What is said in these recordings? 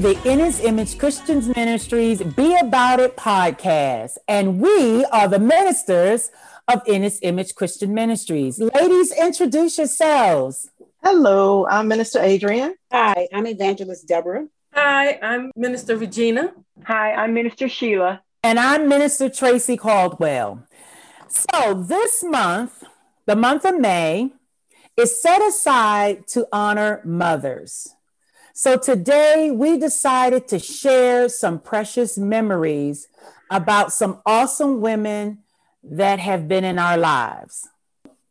to the In His Image Christians Ministries Be About It podcast. And we are the ministers of In His Image Christian Ministries. Ladies, introduce yourselves. Hello, I'm Minister Adrian. Hi, I'm Evangelist Deborah. Hi, I'm Minister Regina. Hi, I'm Minister Sheila. And I'm Minister Tracy Caldwell. So this month, the month of May, is set aside to honor mothers. So today we decided to share some precious memories about some awesome women that have been in our lives.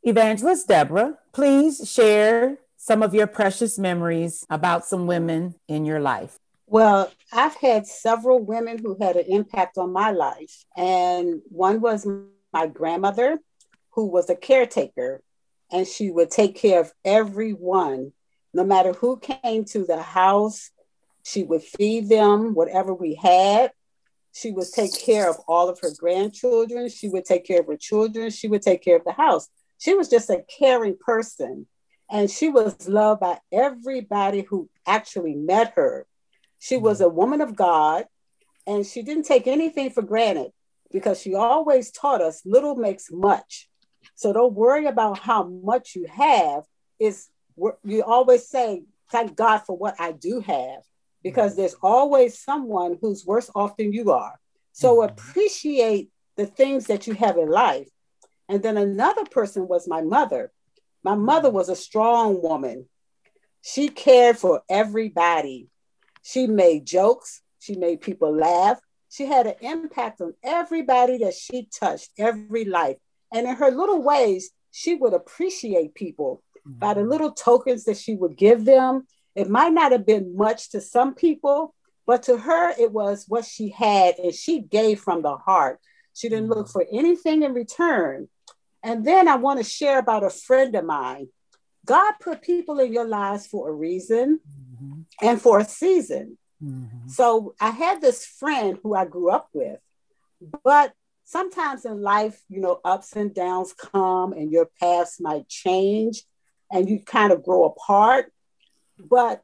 Evangelist Deborah, please share some of your precious memories about some women in your life. Well, I've had several women who had an impact on my life. And one was my grandmother, who was a caretaker, and she would take care of everyone no matter who came to the house, she would feed them whatever we had. She would take care of all of her grandchildren. She would take care of her children. She would take care of the house. She was just a caring person. And she was loved by everybody who actually met her. She was mm-hmm. a woman of God and she didn't take anything for granted because she always taught us little makes much. So don't worry about how much you have. It's you always say, thank God for what I do have, because there's always someone who's worse off than you are. So mm-hmm. appreciate the things that you have in life. And then another person was my mother. My mother was a strong woman. She cared for everybody. She made jokes. She made people laugh. She had an impact on everybody that she touched, every life. And in her little ways, she would appreciate people by the little tokens that she would give them. It might not have been much to some people, but to her, it was what she had, and she gave from the heart. She didn't look for anything in return. And then I want to share about a friend of mine. God put people in your lives for a reason mm-hmm. and for a season. Mm-hmm. So I had this friend who I grew up with, but sometimes in life, you know, ups and downs come and your paths might change and you kind of grow apart. But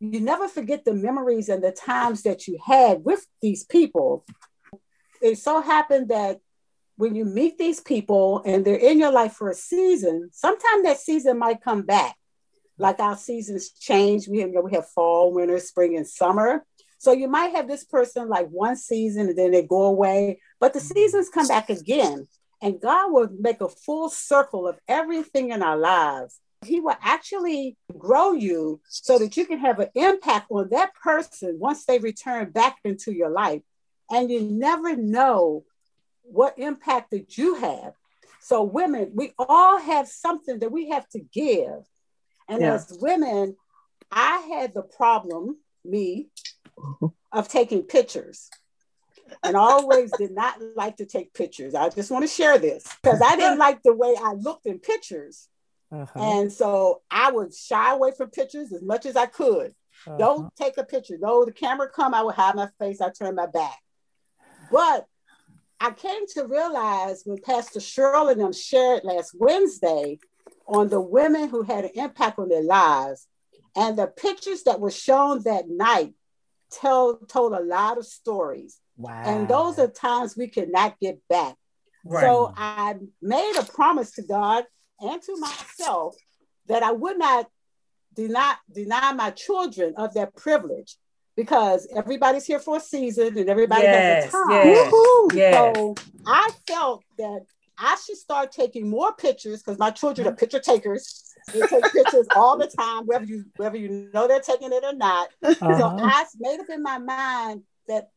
you never forget the memories and the times that you had with these people. It so happened that when you meet these people and they're in your life for a season, sometimes that season might come back. Like our seasons change. We have, you know, we have fall, winter, spring, and summer. So you might have this person like one season and then they go away, but the seasons come back again. And God will make a full circle of everything in our lives. He will actually grow you so that you can have an impact on that person once they return back into your life. And you never know what impact that you have. So, women, we all have something that we have to give. And yeah. as women, I had the problem, me, mm-hmm. of taking pictures and always did not like to take pictures. I just want to share this because I didn't like the way I looked in pictures. Uh-huh. And so I would shy away from pictures as much as I could. Uh-huh. Don't take a picture. No, the camera come, I would hide my face, I turn my back. But I came to realize when Pastor Cheryl and them shared last Wednesday on the women who had an impact on their lives, and the pictures that were shown that night tell told a lot of stories. Wow. And those are times we cannot get back. Right. So I made a promise to God and to myself that I would not deny, deny my children of that privilege because everybody's here for a season and everybody yes, has a time. Yes, yes. So I felt that I should start taking more pictures because my children are picture takers. They take pictures all the time, whether you whether you know they're taking it or not. Uh-huh. So I made up in my mind that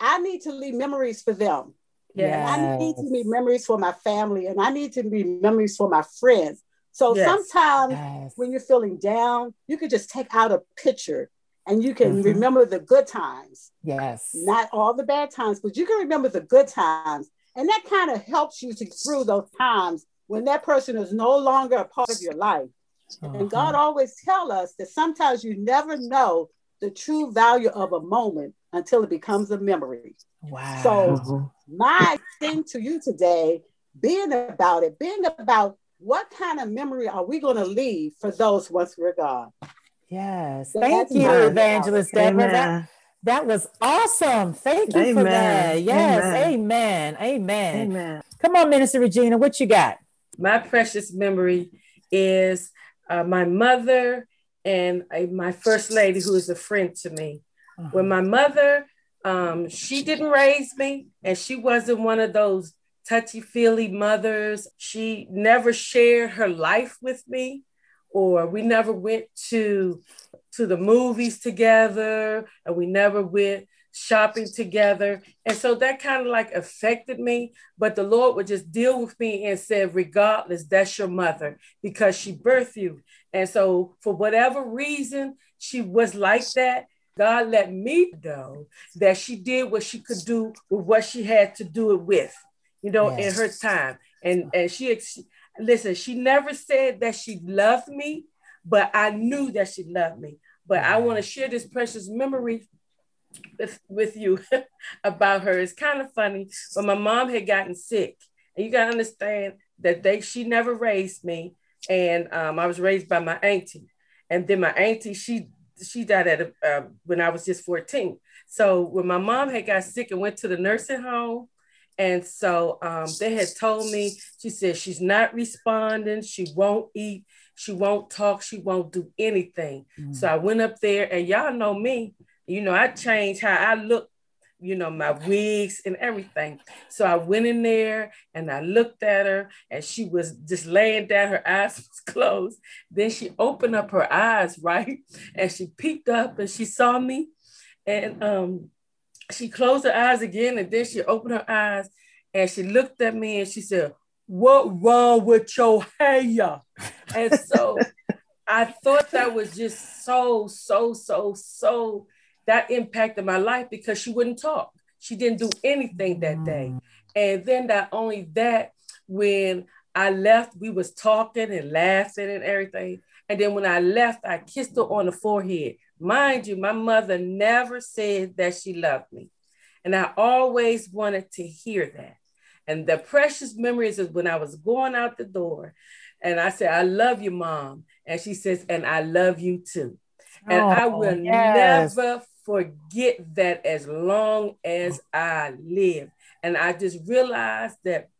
I need to leave memories for them. Yes. I need to be memories for my family and I need to be memories for my friends. So yes. sometimes yes. when you're feeling down, you can just take out a picture and you can mm-hmm. remember the good times. Yes. Not all the bad times, but you can remember the good times. And that kind of helps you to through those times when that person is no longer a part of your life. Uh-huh. And God always tell us that sometimes you never know the true value of a moment until it becomes a memory. Wow. So my thing to you today, being about it, being about what kind of memory are we going to leave for those once we're gone? Yes. So Thank you, Evangelist Deborah. That, that was awesome. Thank you for that. Yes. Amen. Amen. Amen. Amen. Come on, Minister Regina, what you got? My precious memory is uh, my mother and uh, my first lady, who is a friend to me. When my mother, um, she didn't raise me, and she wasn't one of those touchy feely mothers. She never shared her life with me, or we never went to to the movies together, and we never went shopping together. And so that kind of like affected me. But the Lord would just deal with me and said, regardless, that's your mother because she birthed you. And so for whatever reason, she was like that. God let me know that she did what she could do with what she had to do it with, you know, Yes. in her time. And and she ex- listen, she never said that she loved me, but I knew that she loved me. But I want to share this precious memory with, with you about her. It's kind of funny, but my mom had gotten sick, and you gotta understand that they she never raised me, and um, I was raised by my auntie, and then my auntie she she died at a, uh, when I was just fourteen. So when my mom had got sick and went to the nursing home, and so um, they had told me she said she's not responding, she won't eat, she won't talk, she won't do anything. So I went up there, and y'all know me. You know, I changed how I look, you know, my wigs and everything. So I went in there and I looked at her and she was just laying down, her eyes was closed. Then she opened up her eyes, right? And she peeked up and she saw me. And um, she closed her eyes again and then she opened her eyes and she looked at me and she said, What wrong with your hair? And so I thought that was just so, so, so, so that impacted my life because she wouldn't talk. She didn't do anything that day. Mm. And then not only that, when I left, we was talking and laughing and everything. And then when I left, I kissed her on the forehead. Mind you, my mother never said that she loved me. And I always wanted to hear that. And the precious memories is when I was going out the door and I said, I love you, mom. And she says, and I love you too. And I Oh, will yes. never forget that as long as I live. And I just realized that,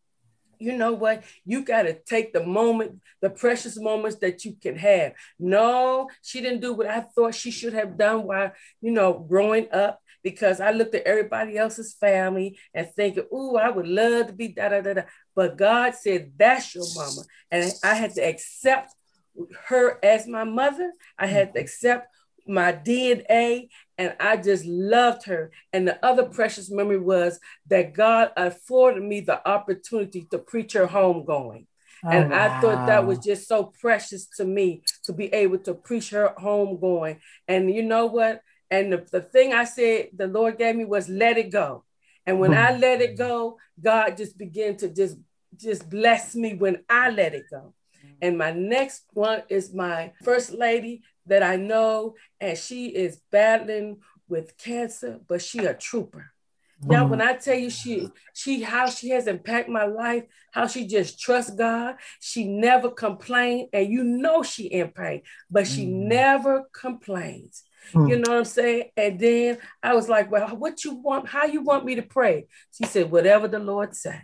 you know what? You got to take the moment, the precious moments that you can have. No, she didn't do what I thought she should have done while, you know, growing up. Because I looked at everybody else's family and thinking, "Ooh, I would love to be da da da da." But God said, "That's your mama," and I had to accept her as my mother. I had to accept my DNA, and I just loved her. And the other precious memory was that God afforded me the opportunity to preach her homegoing. and Oh, I thought that was just so precious to me to be able to preach her homegoing. And you know what? And the, the thing I said the Lord gave me was let it go. And when I let it go, God just began to just just bless me when I let it go. Mm. And my next one is my first lady that I know, and she is battling with cancer, but she a trooper. Now, when I tell you she she how she has impacted my life, how she just trusts God, she never complained, and you know she in pain, but she Mm. never complains. Mm. You know what I'm saying? And then I was like, "Well, what you want? How you want me to pray?" She said, "Whatever the Lord say."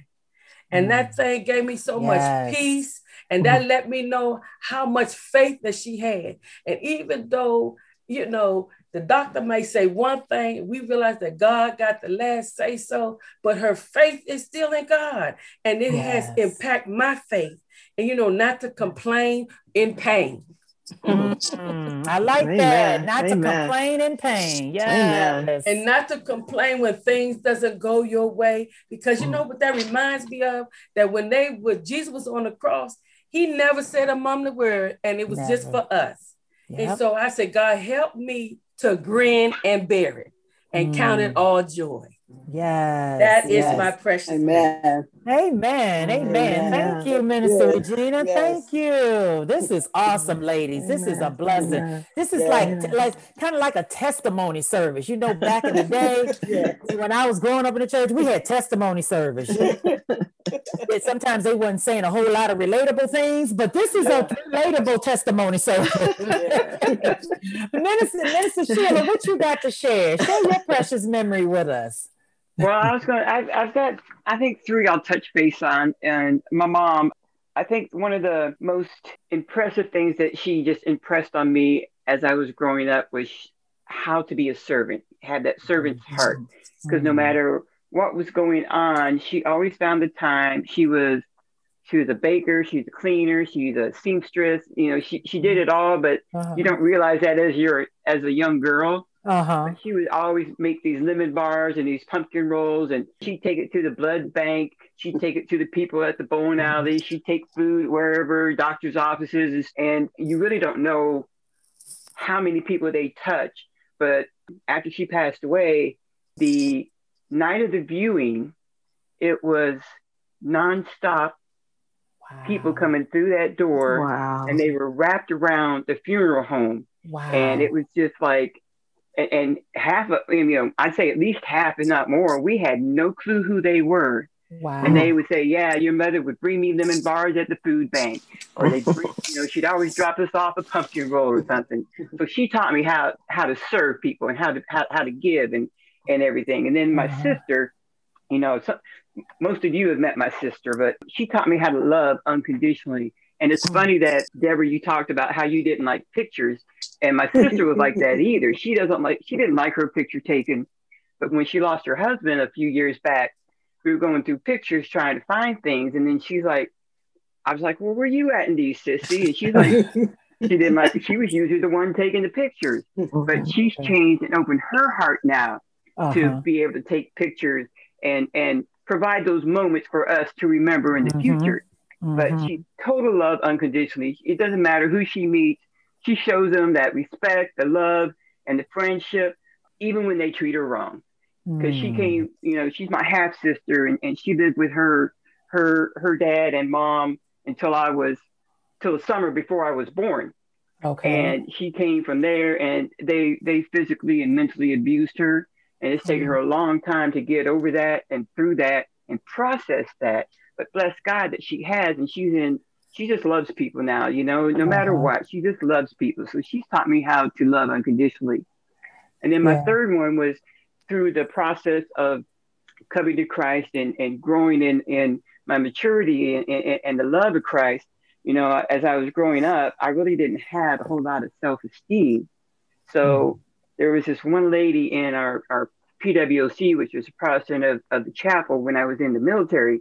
And that thing gave me so Yes. much peace, and that let me know how much faith that she had. And even though you know the doctor may say one thing, we realize that God got the last say so, but her faith is still in God, and it has Yes. impacted my faith. And you know, not to complain in pain. Mm, I like Amen. that. Not to complain in pain. Yes. And not to complain when things doesn't go your way because you know what that reminds me of that when they when jesus was on the cross he never said a mumbling word and it was just for us. And so i said god help me to grin and bear it and count it Mm. all joy Yes. That is Yes. my precious Amen. Amen. Amen. Amen. Thank you, Minister Yes. Regina. Yes. Thank you. This is awesome, ladies. This is a blessing. Amen. This is Yeah. like like kind of like a testimony service. You know, back in the day Yeah. when I was growing up in the church, we had testimony service. sometimes they wasn't saying a whole lot of relatable things, but this is a relatable testimony. So, Minister, Minister Sheila, what you got to share? Share your precious memory with us. Well, I was going. I've, I've got. I think three. I'll touch base on, and my mom. I think one of the most impressive things that she just impressed on me as I was growing up was how to be a servant. Had that servant's mm-hmm. heart, because no mm-hmm. matter what was going on, she always found the time. She was she was a baker, she's a cleaner, she's a seamstress. You know, she she did mm-hmm. it all, but uh-huh. you don't realize that as you're as a young girl. Uh-huh. She would always make these lemon bars and these pumpkin rolls, and she'd take it to the blood bank. She'd take it to the people at the bowling mm-hmm. alley. She'd take food wherever, doctor's offices, and you really don't know how many people they touch. But after she passed away, the night of the viewing, it was nonstop wow. people coming through that door, wow. and they were wrapped around the funeral home. Wow. And it was just like, and, and half of, you know, I'd say at least half, if not more, we had no clue who they were. Wow. And they would say, "Yeah, your mother would bring me lemon bars at the food bank, or they, you know, she'd always drop us off a pumpkin roll or something." So she taught me how how to serve people and how to how, how to give and and everything. And then my sister, you know, so, most of you have met my sister, but she taught me how to love unconditionally. And it's oh. funny that Deborah, you talked about how you didn't like pictures, and my sister was like that either. She doesn't like she didn't like her picture taken, but when she lost her husband a few years back, we were going through pictures trying to find things, and then she's like, I was like, "Well, where are you at in these, sissy?" And she's like, she didn't like. She was usually the one taking the pictures, but she's changed and opened her heart now uh-huh. to be able to take pictures and and provide those moments for us to remember in the mm-hmm. future. Mm-hmm. But she total love unconditionally. It doesn't matter who she meets. She shows them that respect, the love, and the friendship, even when they treat her wrong. Because mm. she came, you know, she's my half sister, and, and she lived with her her her dad and mom until I was till the summer before I was born. Okay. And she came from there, and they they physically and mentally abused her. And it's taken her a long time to get over that and through that and process that. But bless God that she has, and she's in, she just loves people now, you know, no matter uh-huh. what, she just loves people. So she's taught me how to love unconditionally. And then my yeah. third one was through the process of coming to Christ and, and growing in, in my maturity and, and, and the love of Christ. You know, as I was growing up, I really didn't have a whole lot of self esteem. So, mm there was this one lady in our, our PWOC, which was a Protestant of, of the chapel when I was in the military.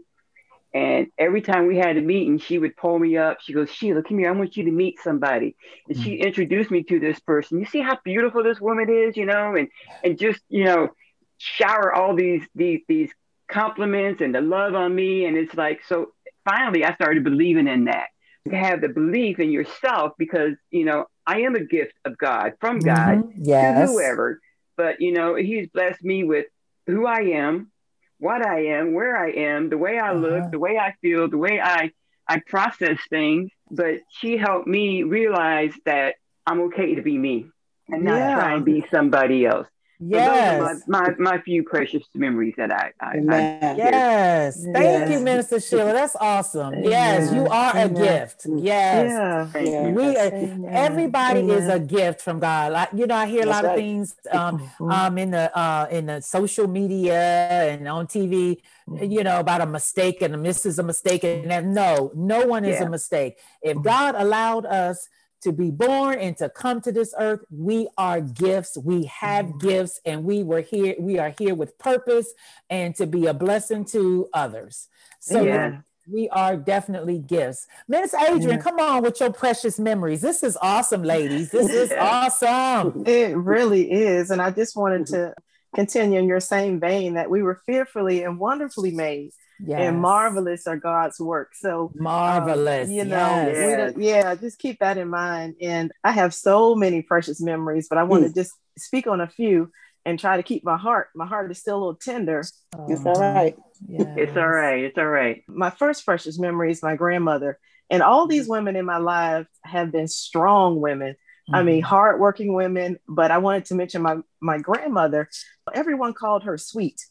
And every time we had a meeting, she would pull me up. She goes, Sheila, come here. I want you to meet somebody. And mm-hmm. she introduced me to this person. You see how beautiful this woman is, you know, and and just, you know, shower all these these these compliments and the love on me. And it's like, so finally I started believing in that. To have the belief in yourself because, you know, I am a gift of God from God mm-hmm. yes. to whoever. But you know, He's blessed me with who I am, what I am, where I am, the way I uh-huh. look, the way I feel, the way I I process things. But she helped me realize that I'm okay to be me and not yeah. try and be somebody else. Yes. my, my, my, few precious memories that I, I, I yes. Thank yes. you, Minister Sheila. That's awesome. Amen. Yes, you are Amen. a gift. Yes. Yeah. We are, everybody Amen. is a gift from God. Like, you know, I hear a lot right. of things um, mm-hmm. um, in the uh, in the social media and on TV, mm-hmm. you know, about a mistake and this is a mistake. And no, no one is yeah. a mistake. If mm-hmm. God allowed us to be born and to come to this earth we are gifts. We have mm-hmm. gifts and we were here we are here with purpose and to be a blessing to others. So yeah. we are definitely gifts. Minister adrian yeah. come on with your precious memories. This is awesome ladies. This is awesome. It really is and i just wanted to continue in your same vein that we were fearfully and wonderfully made Yes. And marvelous are God's work. So marvelous, um, you know, yes. yeah, just keep that in mind. And I have so many precious memories, but I want to mm. just speak on a few and try to keep my heart. My heart is still a little tender. Oh, it's all right. Yes. It's all right. It's all right. My first precious memory is my grandmother. And all these mm-hmm. women in my life have been strong women. Mm-hmm. I mean, mm-hmm. hardworking women, but I wanted to mention my, my grandmother. Everyone called her sweet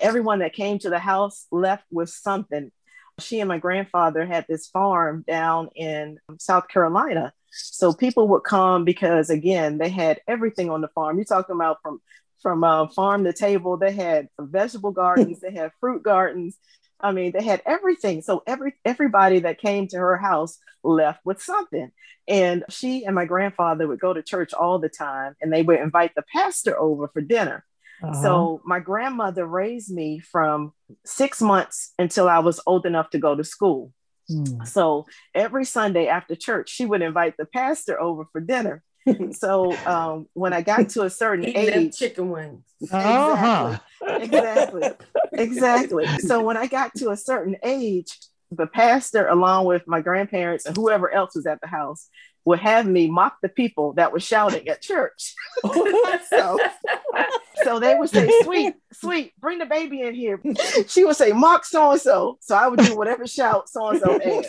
everyone that came to the house left with something. she and my grandfather had this farm down in South Carolina. So people would come because again, they had everything on the farm. You're talking about from from uh, farm to table. They had vegetable gardens, they had fruit gardens. I mean, they had everything. So every everybody that came to her house left with something. And she and my grandfather would go to church all the time, and they would invite the pastor over for dinner. Uh-huh. So my grandmother raised me from six months until I was old enough to go to school. Mm. So every Sunday after church, she would invite the pastor over for dinner. so um, when I got to a certain age, chicken wings. Uh-huh. Exactly, exactly, exactly. So when I got to a certain age, the pastor, along with my grandparents and whoever else was at the house, would have me mock the people that were shouting at church. so, so they would say, "Sweet, sweet, bring the baby in here." She would say, "Mock so and so." So I would do whatever shout so and so had.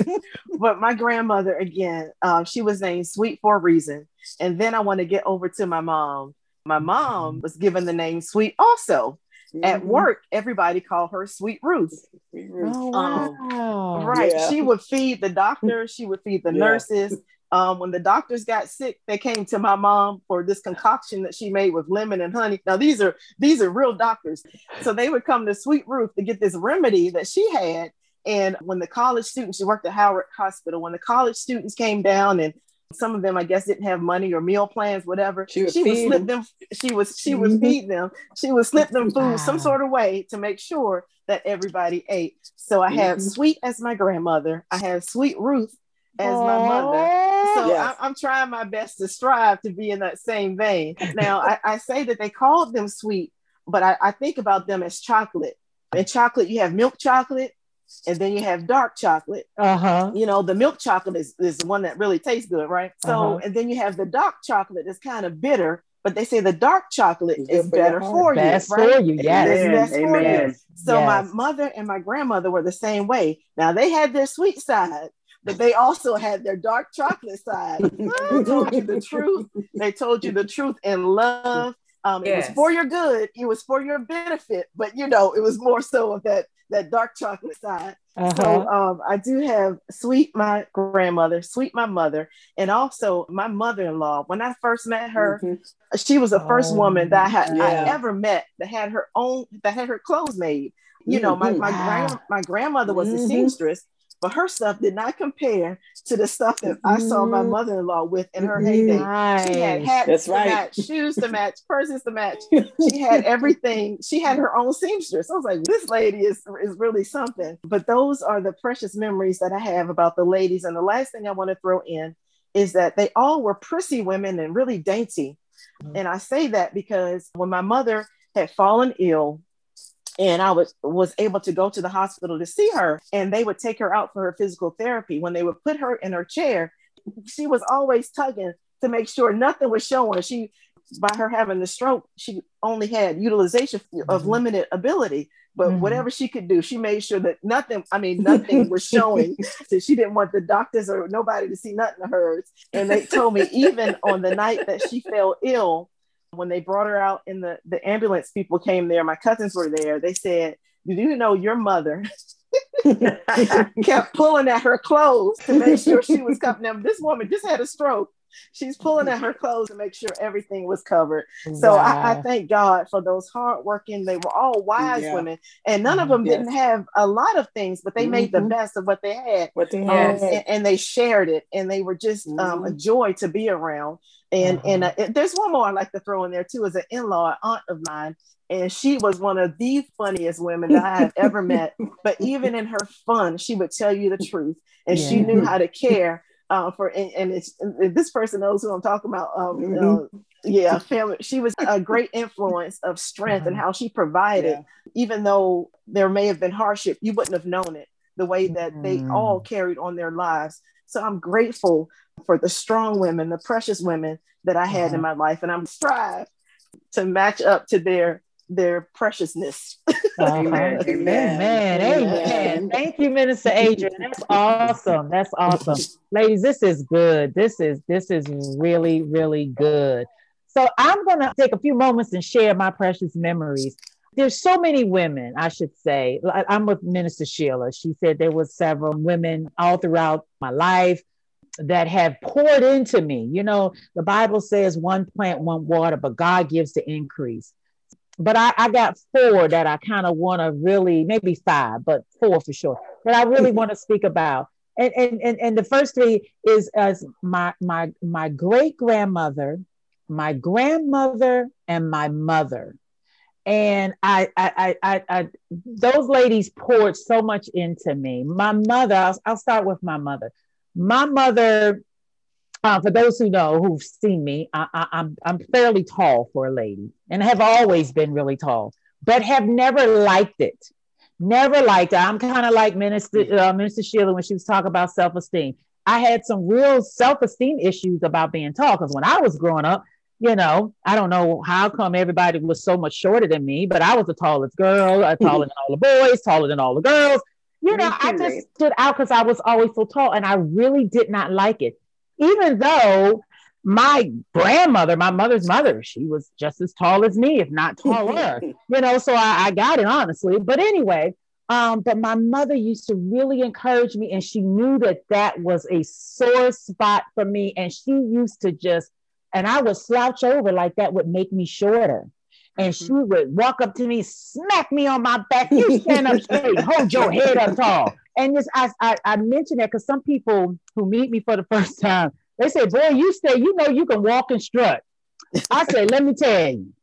But my grandmother, again, uh, she was named Sweet for a reason. And then I want to get over to my mom. My mom was given the name Sweet also. Mm-hmm. At work, everybody called her Sweet Ruth. Oh, um, wow. Um, right. Yeah. She would feed the doctors, she would feed the yeah. nurses. Um, when the doctors got sick, they came to my mom for this concoction that she made with lemon and honey. Now these are these are real doctors, so they would come to Sweet Ruth to get this remedy that she had. And when the college students, she worked at Howard Hospital, when the college students came down and some of them, I guess, didn't have money or meal plans, whatever. She would, she would slip them. She was she would mm-hmm. feed them. She would slip them food wow. some sort of way to make sure that everybody ate. So I have mm-hmm. Sweet as my grandmother. I have Sweet Ruth as Aww. my mother. So yes. I, am trying my best to strive to be in that same vein. Now I, I say that they called them sweet, but I, I think about them as chocolate. In chocolate, you have milk chocolate, and then you have dark chocolate. Uh-huh. You know, the milk chocolate is, is the one that really tastes good, right? So, uh-huh. and then you have the dark chocolate that's kind of bitter, but they say the dark chocolate is better for you. Best right? for you, yes. Amen. Amen. So yes. my mother and my grandmother were the same way. Now they had their sweet side, but they also had their dark chocolate side. they told you the truth. They told you the truth in love. Um, yes. It was for your good. It was for your benefit, but you know, it was more so of that that dark chocolate side. Uh-huh. So um, I do have sweet my grandmother, sweet my mother, and also my mother-in-law. When I first met her, mm-hmm. she was the first oh, woman that I had yeah. I ever met that had her own that had her clothes made. You know, my my, wow. grand, my grandmother was mm-hmm. a seamstress, but her stuff did not compare to the stuff that I saw my mm-hmm. mother-in-law with in her heyday. Right. She had hats That's to right. match, shoes to match, purses to match. She had everything. She had her own seamstress. I was like, this lady is, is really something. But those are the precious memories that I have about the ladies. And the last thing I want to throw in is that they all were prissy women and really dainty. Mm-hmm. And I say that because when my mother had fallen ill and I was was able to go to the hospital to see her and they would take her out for her physical therapy when they would put her in her chair she was always tugging to make sure nothing was showing she by her having the stroke she only had utilization of mm-hmm. limited ability but mm-hmm. whatever she could do she made sure that nothing i mean nothing was showing so she didn't want the doctors or nobody to see nothing of hers and they told me even on the night that she fell ill when they brought her out in the the ambulance people came there. My cousins were there. They said do you know your mother kept pulling at her clothes to make sure she was coming. now this woman just had a stroke she's pulling at her clothes to make sure everything was covered. So wow. I, I, thank God for those hardworking. They were all wise yeah. women, and none of them yes. didn't have a lot of things, but they mm-hmm. made the mm-hmm. best of what they had. What they had, um, and, and, they shared it, and they were just mm-hmm. um, a mm-hmm. joy to be around. And uh-huh. and uh, there's one more I like to throw in there too, as an in-law, aunt of mine, and she was one of the funniest women that I have ever met. But even in her fun, she would tell you the truth, and yeah. she knew how to care uh, for and, and, this person knows who I'm talking about. Um, mm-hmm. yeah, family. She was a great influence of strength mm-hmm. and how she provided, yeah. even though there may have been hardship, you wouldn't have known it the way that mm-hmm. they all carried on their lives. So I'm grateful for the strong women, the precious women that I had in mm-hmm. my life, and I'm strive to match up to their their preciousness. Amen. Amen. Amen. Amen. Thank you, Minister Adrian. That's awesome. That's awesome. Ladies, this is good. This is this is really, really good. So I'm gonna take a few moments and share my precious memories. there's so many women, I should say. I'm with Minister Sheila. She said there was several women all throughout my life that have poured into me. You know, the Bible says one plant, one water, but God gives the increase. But I, I got four that I kind of want to really, maybe five, but four for sure, that I really mm-hmm. want to speak about. And, and, and, and the first three is as my, my, my great grandmother, my grandmother, and my mother. And I, I, I, I, those ladies poured so much into me. My mother, I'll, I'll start with my mother my mother, uh, for those who know who've seen me, I, I, I'm I'm fairly tall for a lady, and have always been really tall, but have never liked it. Never liked it. I'm kind of like Minister uh, Minister Sheila when she was talking about self esteem. I had some real self esteem issues about being tall because when I was growing up, you know, I don't know how come everybody was so much shorter than me, but I was the tallest girl, uh, taller than all the boys, taller than all the girls you know, I just stood out because I was always so tall and I really did not like it. Even though my grandmother, my mother's mother, she was just as tall as me, if not taller, you know, so I, I got it honestly. But anyway, um, but my mother used to really encourage me, and she knew that that was a sore spot for me. And she used to just, and I would slouch over like that would make me shorter and mm-hmm. she would walk up to me, smack me on my back. You stand up straight, hold your head up tall. And this, I, I, I mention that because some people who meet me for the first time, they say, "Boy, you say you know you can walk and strut." I say, "Let me tell you."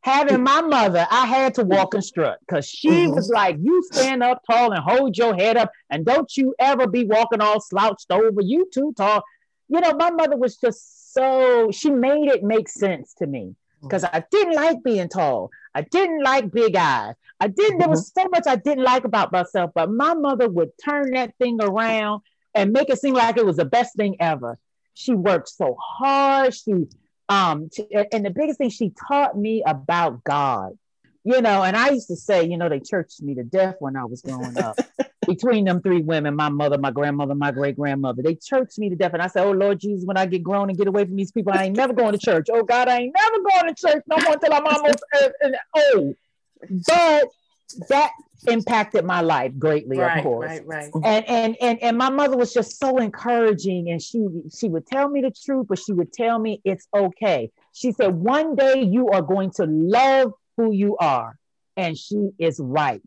Having my mother, I had to walk and strut because she mm-hmm. was like, "You stand up tall and hold your head up, and don't you ever be walking all slouched over. You too tall." You know, my mother was just so she made it make sense to me because I didn't like being tall. I didn't like big eyes. I didn't, there was mm-hmm. so much I didn't like about myself, but my mother would turn that thing around and make it seem like it was the best thing ever. She worked so hard. She, um, she, and the biggest thing she taught me about God you know, and I used to say, you know, they churched me to death when I was growing up. Between them three women, my mother, my grandmother, my great grandmother, they churched me to death. And I said, Oh Lord Jesus, when I get grown and get away from these people, I ain't never going to church. Oh God, I ain't never going to church no more until I'm almost uh, old. But that impacted my life greatly, right, of course. Right, right. And and and and my mother was just so encouraging, and she she would tell me the truth, but she would tell me it's okay. She said, "One day you are going to love who you are. And she is right.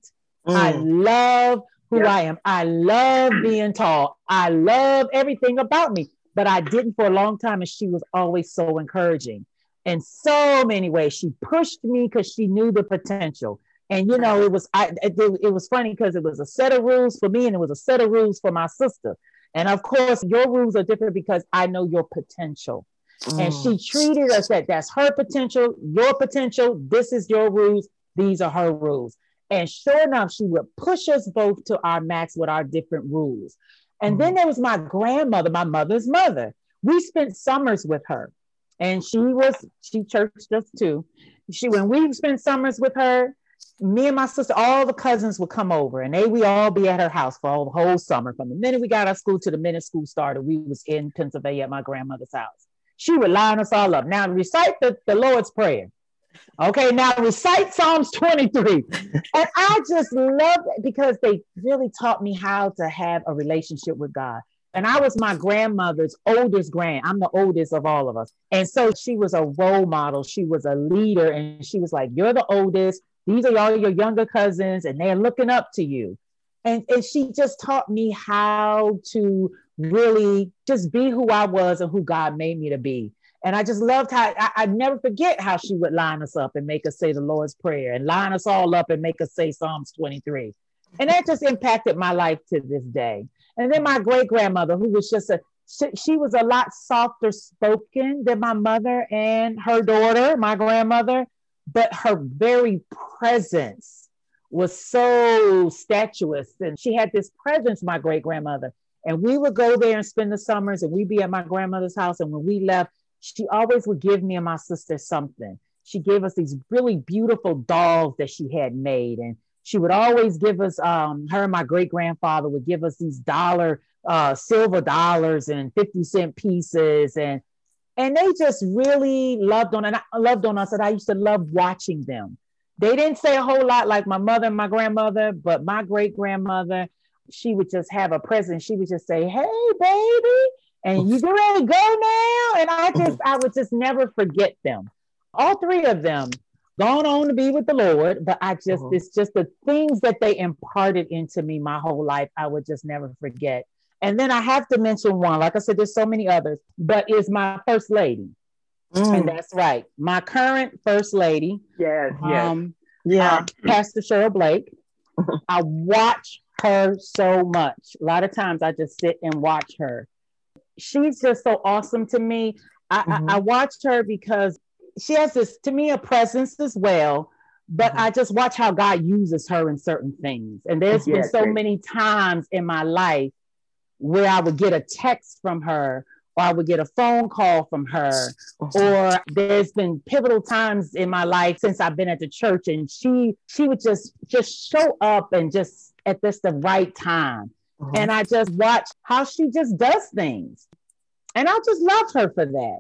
Mm. I love who. I am. I love being tall. I love everything about me, but I didn't for a long time. And she was always so encouraging in so many ways. She pushed me because she knew the potential. And you know, it was I it, it was funny because it was a set of rules for me and it was a set of rules for my sister. And of course, your rules are different because I know your potential. Mm. And she mm. treated us that that's her potential, your potential. This is your rules. These are her rules. And sure enough, she would push us both to our max with our different rules. And mm. then there was my grandmother, my mother's mother. We spent summers with her, and she was she churched us too. She when we spent summers with her, me and my sister, all the cousins would come over, and they we all be at her house for all the whole summer. From the minute we got out of school to the minute school started, we was in Pennsylvania at my grandmother's house. She would line us all up. Now recite the, the Lord's Prayer. Okay, now recite Psalms 23. and I just love it because they really taught me how to have a relationship with God. And I was my grandmother's oldest grand. I'm the oldest of all of us. And so she was a role model. She was a leader. And she was like, You're the oldest. These are all your younger cousins, and they're looking up to you. And, and she just taught me how to really just be who I was and who God made me to be. And I just loved how I, I never forget how she would line us up and make us say the Lord's Prayer and line us all up and make us say Psalms 23. And that just impacted my life to this day. And then my great grandmother, who was just a, she, she was a lot softer spoken than my mother and her daughter, my grandmother, but her very presence was so statuous. And she had this presence, my great grandmother, and we would go there and spend the summers and we'd be at my grandmother's house. And when we left, she always would give me and my sister something. She gave us these really beautiful dolls that she had made. And she would always give us, um, her and my great grandfather would give us these dollar, uh, silver dollars and 50 cent pieces. And and they just really loved on and I loved on us. And I used to love watching them they didn't say a whole lot like my mother and my grandmother, but my great grandmother, she would just have a presence. She would just say, Hey, baby, and you get ready to go now. And I just, I would just never forget them. All three of them gone on to be with the Lord, but I just, uh-huh. it's just the things that they imparted into me my whole life, I would just never forget. And then I have to mention one, like I said, there's so many others, but is my first lady. Mm. And that's right. My current first lady. Yes, um, yes. Yeah. Uh, Pastor Cheryl Blake. I watch her so much. A lot of times I just sit and watch her. She's just so awesome to me. I, mm-hmm. I, I watched her because she has this, to me, a presence as well. But mm-hmm. I just watch how God uses her in certain things. And there's yes, been so yes. many times in my life where I would get a text from her or I would get a phone call from her, or there's been pivotal times in my life since I've been at the church, and she she would just just show up and just at this the right time, uh-huh. and I just watch how she just does things, and I just love her for that.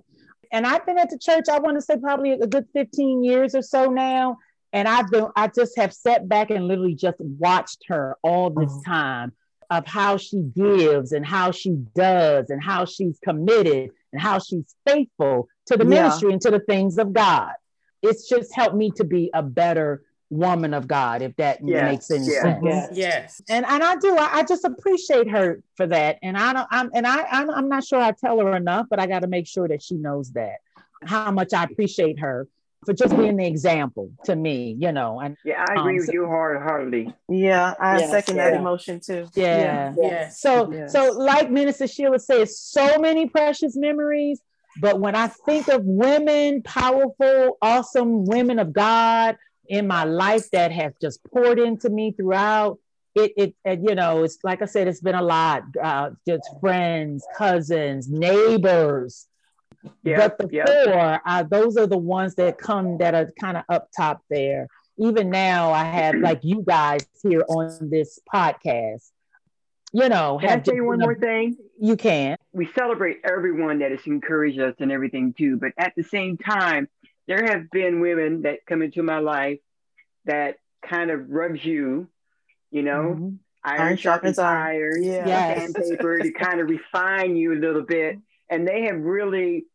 And I've been at the church, I want to say probably a good 15 years or so now. And I've been, I just have sat back and literally just watched her all this uh-huh. time of how she gives and how she does and how she's committed and how she's faithful to the yeah. ministry and to the things of God. It's just helped me to be a better woman of God, if that yes. makes any yes. sense. Yes. yes. And and I do. I, I, just appreciate her for that. And I don't. I'm and I I'm, I'm not sure I tell her enough, but I got to make sure that she knows that how much I appreciate her for just being the example to me, you know. And yeah, I agree um, with so, you wholeheartedly. Yeah, I yes, second yeah. that emotion too. Yeah. yeah. yeah. So yes. so like Minister Sheila says, so many precious memories. But when I think of women, powerful, awesome women of God in my life that have just poured into me throughout, it, it, it you know, it's like I said, it's been a lot. Uh, just friends, cousins, neighbors, yeah, but the yeah. four, uh, those are the ones that come that are kind of up top there. Even now, I have like you guys here on this podcast. You know, can have I tell you one more thing? You can. We celebrate everyone that has encouraged us and everything too, but at the same time, there have been women that come into my life that kind of rubs you, you know, mm-hmm. iron, iron sharpens iron, yeah. yes. sandpaper to kind of refine you a little bit and they have really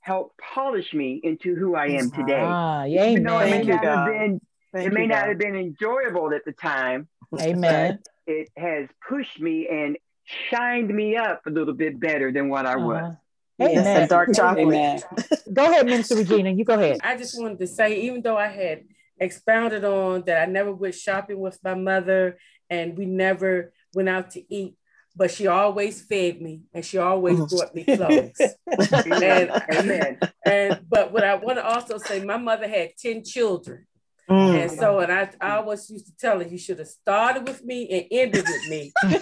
helped polish me into who I am today. Ah, yeah, Even though it may, not have, been, it may not have been enjoyable at the time. Amen. It has pushed me and shined me up a little bit better than what I was. Amen. Yes, dark chocolate. Amen. go ahead, Minister Regina. You go ahead. I just wanted to say, even though I had expounded on that I never went shopping with my mother and we never went out to eat, but she always fed me and she always mm-hmm. brought me clothes. and, and but what I want to also say, my mother had 10 children. Mm. And so, and I, I always used to tell her, you should have started with me and ended with me.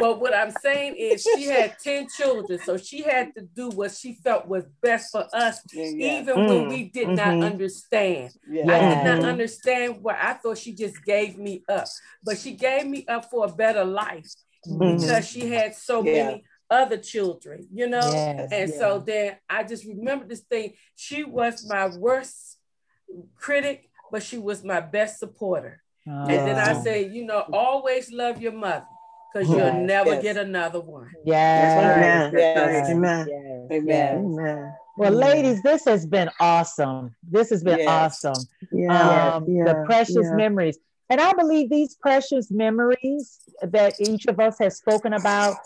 but what I'm saying is, she had 10 children, so she had to do what she felt was best for us, yeah, yeah. even mm. when we did mm-hmm. not understand. Yeah. I did not understand why I thought she just gave me up, but she gave me up for a better life mm-hmm. because she had so many other children, you know? Yes, and yeah. so then I just remember this thing. She was my worst critic, but she was my best supporter. Oh. And then I say, you know, always love your mother because you'll never yes. get another one. Yes. Amen. Yes. Amen. Yes. Amen. Well, ladies, this has been awesome. This has been awesome. Yeah. Um, yeah. The precious yeah. memories. And I believe these precious memories that each of us has spoken about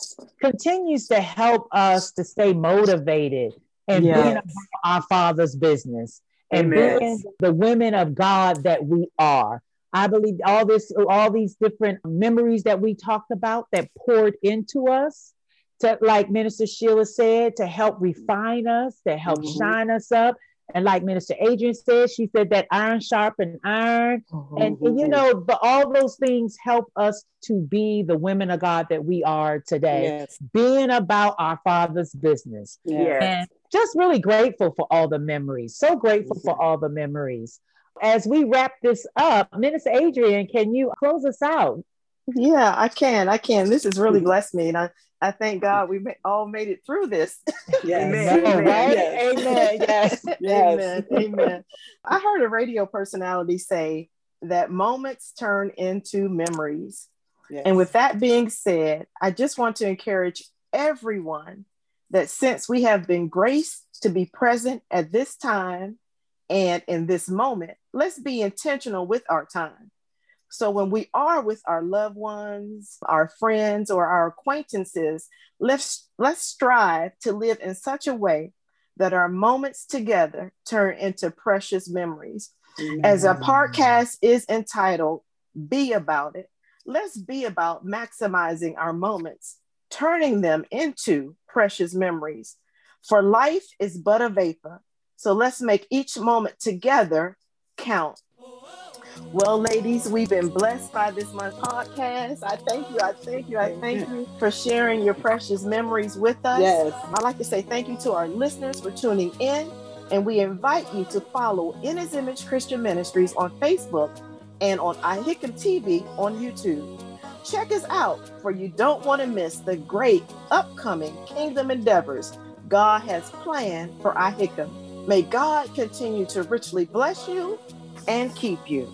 continues to help us to stay motivated and yes. being our Father's business and Amen. being the women of God that we are. I believe all this, all these different memories that we talked about that poured into us, to like Minister Sheila said, to help refine us, to help mm-hmm. shine us up, and like Minister Adrian said, she said that iron sharpened iron. Mm-hmm. And, and, you know, but all those things help us to be the women of God that we are today, yes. being about our Father's business. Yes. And just really grateful for all the memories. So grateful mm-hmm. for all the memories. As we wrap this up, Minister Adrian, can you close us out? Yeah, I can. I can. This has really hmm. blessed me. And I, I thank hmm. God we all made it through this. Yes. Amen. Amen. Yes. Amen. Yes. yes. Amen. Amen. I heard a radio personality say that moments turn into memories. Yes. And with that being said, I just want to encourage everyone that since we have been graced to be present at this time and in this moment, let's be intentional with our time. So when we are with our loved ones, our friends, or our acquaintances, let's let's strive to live in such a way that our moments together turn into precious memories. Mm-hmm. As our podcast is entitled, Be About It, let's be about maximizing our moments, turning them into precious memories. For life is but a vapor. So let's make each moment together count. Well, ladies, we've been blessed by this month's podcast. I thank you. I thank you. I thank you for sharing your precious memories with us. Yes. I'd like to say thank you to our listeners for tuning in. And we invite you to follow In His Image Christian Ministries on Facebook and on iHickum TV on YouTube. Check us out, for you don't want to miss the great upcoming kingdom endeavors God has planned for iHickum. May God continue to richly bless you and keep you.